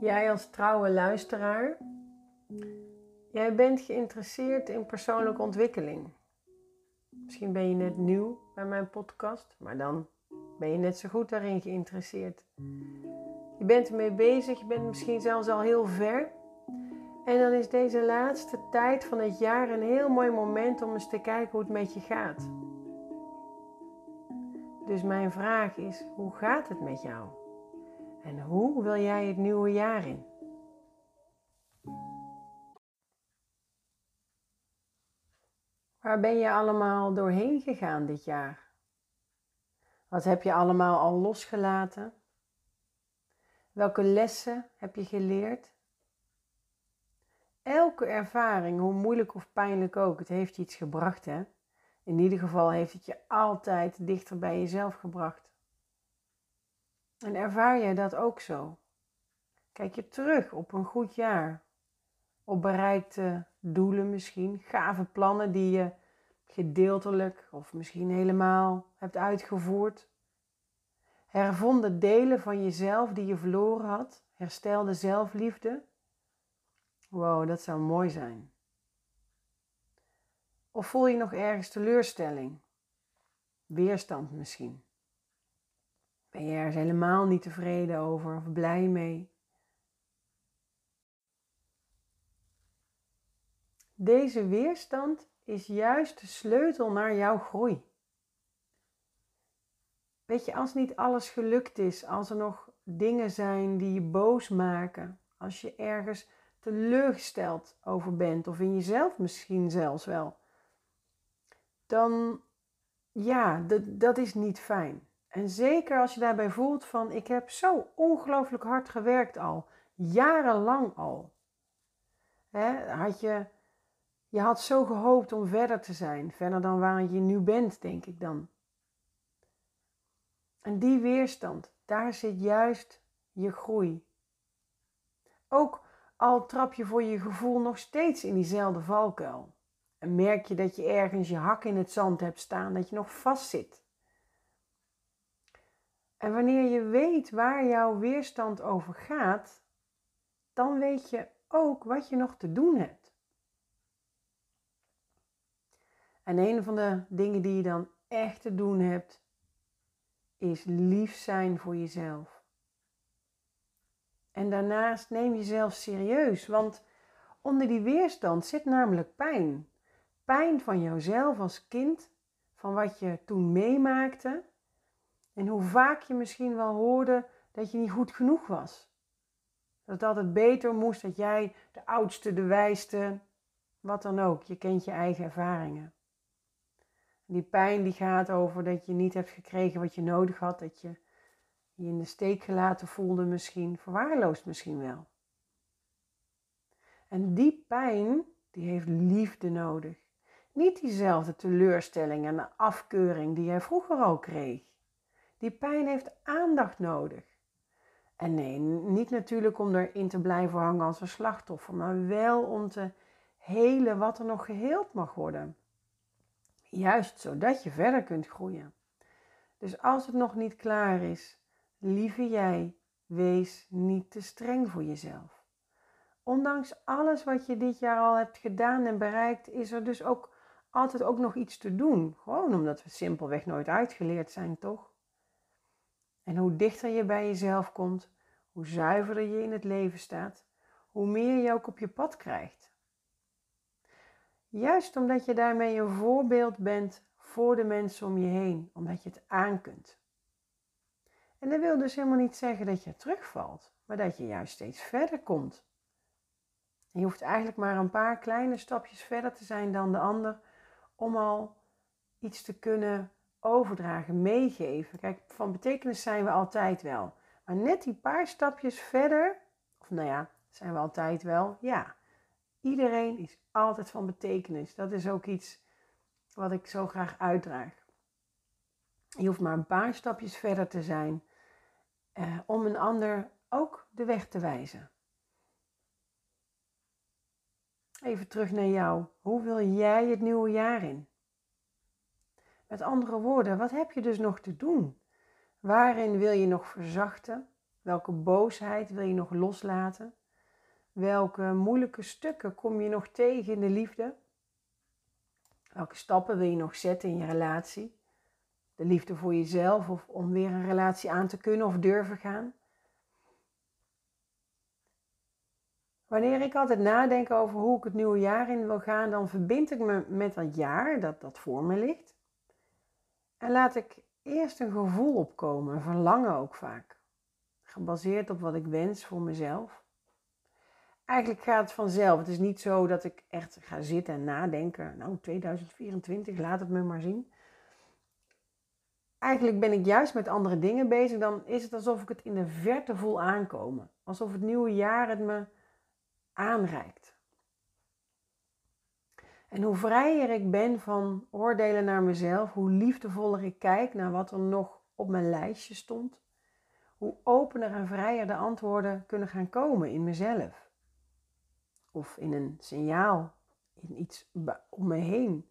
Jij als trouwe luisteraar, jij bent geïnteresseerd in persoonlijke ontwikkeling. Misschien ben je net nieuw bij mijn podcast, maar dan ben je net zo goed daarin geïnteresseerd. Je bent ermee bezig, je bent misschien zelfs al heel ver. En dan is deze laatste tijd van het jaar een heel mooi moment om eens te kijken hoe het met je gaat. Dus mijn vraag is: hoe gaat het met jou? En hoe wil jij het nieuwe jaar in? Waar ben je allemaal doorheen gegaan dit jaar? Wat heb je allemaal al losgelaten? Welke lessen heb je geleerd? Elke ervaring, hoe moeilijk of pijnlijk ook, het heeft je iets gebracht, hè? In ieder geval heeft het je altijd dichter bij jezelf gebracht. En ervaar jij dat ook zo? Kijk je terug op een goed jaar, op bereikte doelen misschien, gave plannen die je gedeeltelijk of misschien helemaal hebt uitgevoerd. Hervonden delen van jezelf die je verloren had, herstelde zelfliefde. Wow, dat zou mooi zijn. Of voel je nog ergens teleurstelling? Weerstand misschien? Ben je er helemaal niet tevreden over of blij mee? Deze weerstand is juist de sleutel naar jouw groei. Weet je, als niet alles gelukt is, als er nog dingen zijn die je boos maken, als je ergens teleurgesteld over bent of in jezelf misschien zelfs wel, dan ja, dat, is niet fijn. En zeker als je daarbij voelt van ik heb zo ongelooflijk hard gewerkt al, jarenlang al. had je, je had zo gehoopt om verder te zijn, verder dan waar je nu bent, denk ik dan. En die weerstand, daar zit juist je groei. Ook al trap je voor je gevoel nog steeds in diezelfde valkuil. En merk je dat je ergens je hak in het zand hebt staan, dat je nog vastzit. En wanneer je weet waar jouw weerstand over gaat, dan weet je ook wat je nog te doen hebt. En een van de dingen die je dan echt te doen hebt, is lief zijn voor jezelf. En daarnaast neem jezelf serieus, want onder die weerstand zit namelijk pijn. Pijn van jouzelf als kind, van wat je toen meemaakte en hoe vaak je misschien wel hoorde dat je niet goed genoeg was. Dat het altijd beter moest, dat jij de oudste, de wijste, wat dan ook. Je kent je eigen ervaringen. Die pijn die gaat over dat je niet hebt gekregen wat je nodig had, dat je je in de steek gelaten voelde misschien, verwaarloosd misschien wel. En die pijn, die heeft liefde nodig. Niet diezelfde teleurstelling en afkeuring die jij vroeger al kreeg. Die pijn heeft aandacht nodig. En nee, niet natuurlijk om erin te blijven hangen als een slachtoffer, maar wel om te helen wat er nog geheeld mag worden. Juist zodat je verder kunt groeien. Dus als het nog niet klaar is, lieve jij, wees niet te streng voor jezelf. Ondanks alles wat je dit jaar al hebt gedaan en bereikt, is er dus ook altijd ook nog iets te doen. Gewoon omdat we simpelweg nooit uitgeleerd zijn, toch? En hoe dichter je bij jezelf komt, hoe zuiverder je in het leven staat, hoe meer je ook op je pad krijgt. Juist omdat je daarmee een voorbeeld bent voor de mensen om je heen, omdat je het aan kunt. En dat wil dus helemaal niet zeggen dat je terugvalt, maar dat je juist steeds verder komt. je hoeft eigenlijk maar een paar kleine stapjes verder te zijn dan de ander om al iets te kunnen overdragen, meegeven. Kijk, van betekenis zijn we altijd wel. Maar net die paar stapjes verder, of nou ja, zijn we altijd wel, ja. Iedereen is altijd van betekenis. Dat is ook iets wat ik zo graag uitdraag. Je hoeft maar een paar stapjes verder te zijn eh, om een ander ook de weg te wijzen. Even terug naar jou. Hoe wil jij het nieuwe jaar in? Met andere woorden, wat heb je dus nog te doen? Waarin wil je nog verzachten? Welke boosheid wil je nog loslaten? Welke moeilijke stukken kom je nog tegen in de liefde? Welke stappen wil je nog zetten in je relatie? De liefde voor jezelf of om weer een relatie aan te kunnen of durven gaan? Wanneer ik altijd nadenk over hoe ik het nieuwe jaar in wil gaan, dan verbind ik me met dat jaar dat, dat voor me ligt. En laat ik eerst een gevoel opkomen, een verlangen ook vaak. Gebaseerd op wat ik wens voor mezelf. Eigenlijk gaat het vanzelf. Het is niet zo dat ik echt ga zitten en nadenken. Nou, 2024, laat het me maar zien. Eigenlijk ben ik juist met andere dingen bezig. Dan is het alsof ik het in de verte voel aankomen. Alsof het nieuwe jaar het me aanreikt. En hoe vrijer ik ben van oordelen naar mezelf, hoe liefdevoller ik kijk naar wat er nog op mijn lijstje stond, hoe opener en vrijer de antwoorden kunnen gaan komen in mezelf. Of in een signaal, in iets om me heen.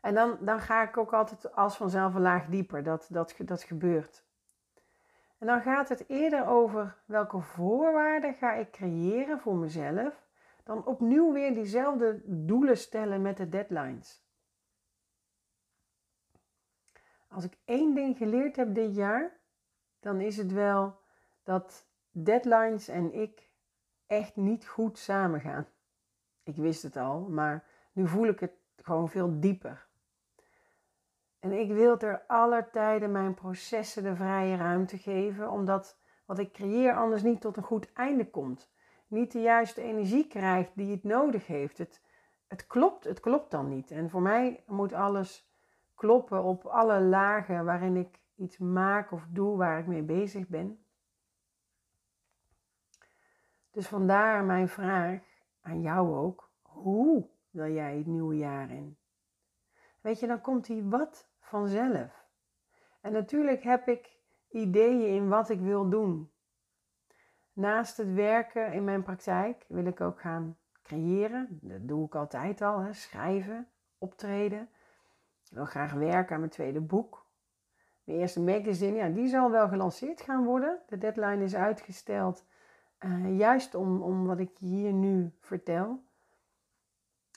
En dan, dan ga ik ook altijd als vanzelf een laag dieper, dat, dat, dat gebeurt. En dan gaat het eerder over welke voorwaarden ga ik creëren voor mezelf, dan opnieuw weer diezelfde doelen stellen met de deadlines. Als ik één ding geleerd heb dit jaar, dan is het wel dat deadlines en ik echt niet goed samengaan. Ik wist het al, maar nu voel ik het gewoon veel dieper. En ik wil ter aller tijden mijn processen de vrije ruimte geven, omdat wat ik creëer anders niet tot een goed einde komt. Niet de juiste energie krijgt die het nodig heeft. Het, het klopt, het klopt dan niet. En voor mij moet alles kloppen op alle lagen waarin ik iets maak of doe waar ik mee bezig ben. Dus vandaar mijn vraag aan jou ook: hoe wil jij het nieuwe jaar in? Weet je, dan komt die wat vanzelf. En natuurlijk heb ik ideeën in wat ik wil doen. Naast het werken in mijn praktijk wil ik ook gaan creëren. Dat doe ik altijd al, hè. schrijven, optreden. Ik wil graag werken aan mijn tweede boek. Mijn eerste magazine, ja, die zal wel gelanceerd gaan worden. De deadline is uitgesteld, uh, juist om, om wat ik hier nu vertel.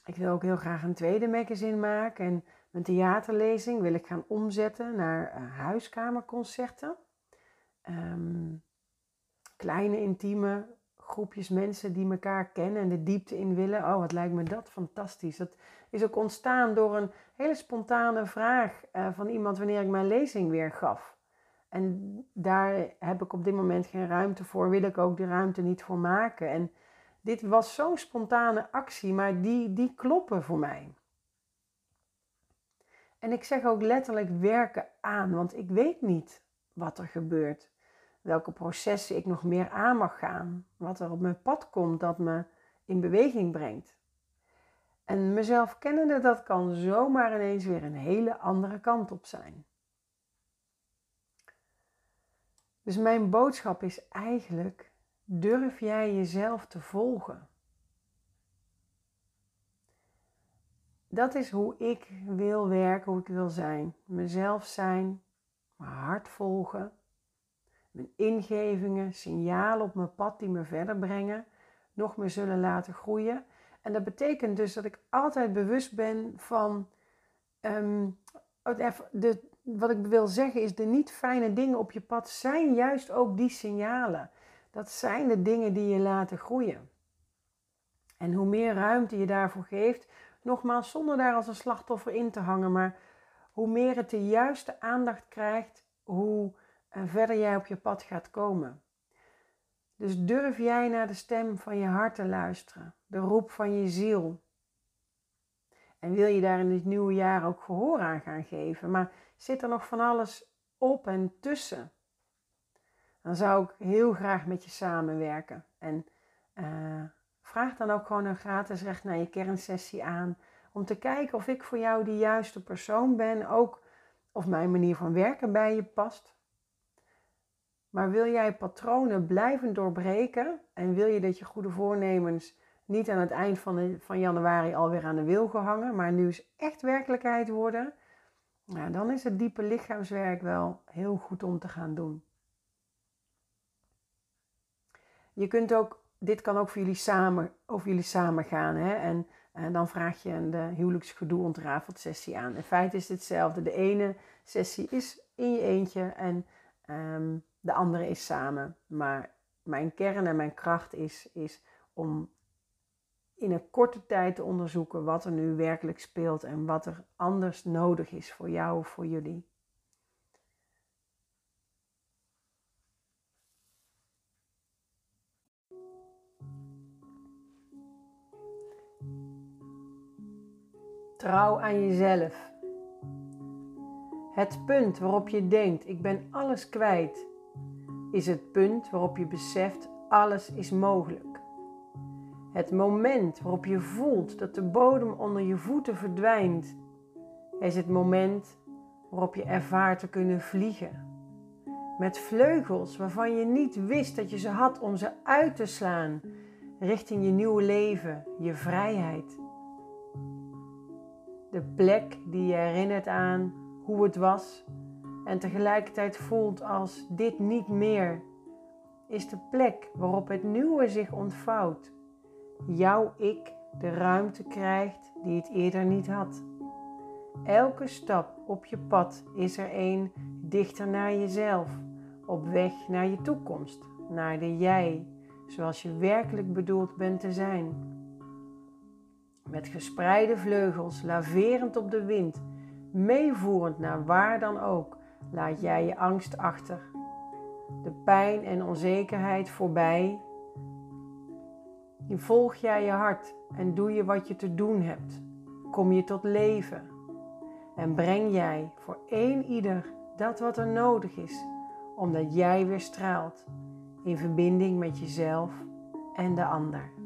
Ik wil ook heel graag een tweede magazine maken en mijn theaterlezing wil ik gaan omzetten naar uh, huiskamerconcerten. Ehm, kleine, intieme groepjes mensen die elkaar kennen en de diepte in willen. Oh, wat lijkt me dat fantastisch. Dat is ook ontstaan door een hele spontane vraag uh, van iemand wanneer ik mijn lezing weer gaf. En daar heb ik op dit moment geen ruimte voor, wil ik ook de ruimte niet voor maken. En dit was zo'n spontane actie, maar die, die kloppen voor mij. En ik zeg ook letterlijk werken aan, want ik weet niet wat er gebeurt. Welke processen ik nog meer aan mag gaan. Wat er op mijn pad komt dat me in beweging brengt. En mezelf kennende, dat kan zomaar ineens weer een hele andere kant op zijn. Dus mijn boodschap is eigenlijk: durf jij jezelf te volgen? dat is hoe ik wil werken, hoe ik wil zijn. Mezelf zijn, mijn hart volgen, mijn ingevingen, signalen op mijn pad die me verder brengen, nog meer zullen laten groeien. En dat betekent dus dat ik altijd bewust ben van. Um, de, wat ik wil zeggen is: de niet fijne dingen op je pad zijn juist ook die signalen. Dat zijn de dingen die je laten groeien. En hoe meer ruimte je daarvoor geeft, Nogmaals, zonder daar als een slachtoffer in te hangen, maar hoe meer het de juiste aandacht krijgt, hoe eh, verder jij op je pad gaat komen. Dus durf jij naar de stem van je hart te luisteren, de roep van je ziel. En wil je daar in dit nieuwe jaar ook gehoor aan gaan geven, maar zit er nog van alles op en tussen? Dan zou ik heel graag met je samenwerken. En uh, Vraag dan ook gewoon een gratis recht naar je kernsessie aan. Om te kijken of ik voor jou de juiste persoon ben. Ook of mijn manier van werken bij je past. Maar wil jij patronen blijven doorbreken en wil je dat je goede voornemens niet aan het eind van, van januari alweer aan de wil gehangen, maar nu eens echt werkelijkheid worden, nou, dan is het diepe lichaamswerk wel heel goed om te gaan doen. je kunt ook, dit kan ook voor jullie samen, over jullie samen gaan. Hè? En, en dan vraag je de huwelijksgedoe ontrafeld sessie aan. In feite is het hetzelfde. De ene sessie is in je eentje en ehm, de andere is samen. Maar mijn kern en mijn kracht is, is om in een korte tijd te onderzoeken wat er nu werkelijk speelt en wat er anders nodig is voor jou of voor jullie. Trouw aan jezelf. Het punt waarop je denkt: ik ben alles kwijt, is het punt waarop je beseft: alles is mogelijk. Het moment waarop je voelt dat de bodem onder je voeten verdwijnt, is het moment waarop je ervaart te kunnen vliegen. Met vleugels waarvan je niet wist dat je ze had om ze uit te slaan richting je nieuwe leven, je vrijheid. De plek die je herinnert aan hoe het was en tegelijkertijd voelt als dit niet meer, is de plek waarop het nieuwe zich ontvouwt jouw ik de ruimte krijgt die het eerder niet had. Elke stap op je pad is er een dichter naar jezelf, op weg naar je toekomst, naar de jij, zoals je werkelijk bedoeld bent te zijn. Met gespreide vleugels, laverend op de wind, meevoerend naar waar dan ook, laat jij je angst achter. De pijn en onzekerheid voorbij volg jij je hart en doe je wat je te doen hebt. Kom je tot leven en breng jij voor één ieder dat wat er nodig is, omdat jij weer straalt in verbinding met jezelf en de ander.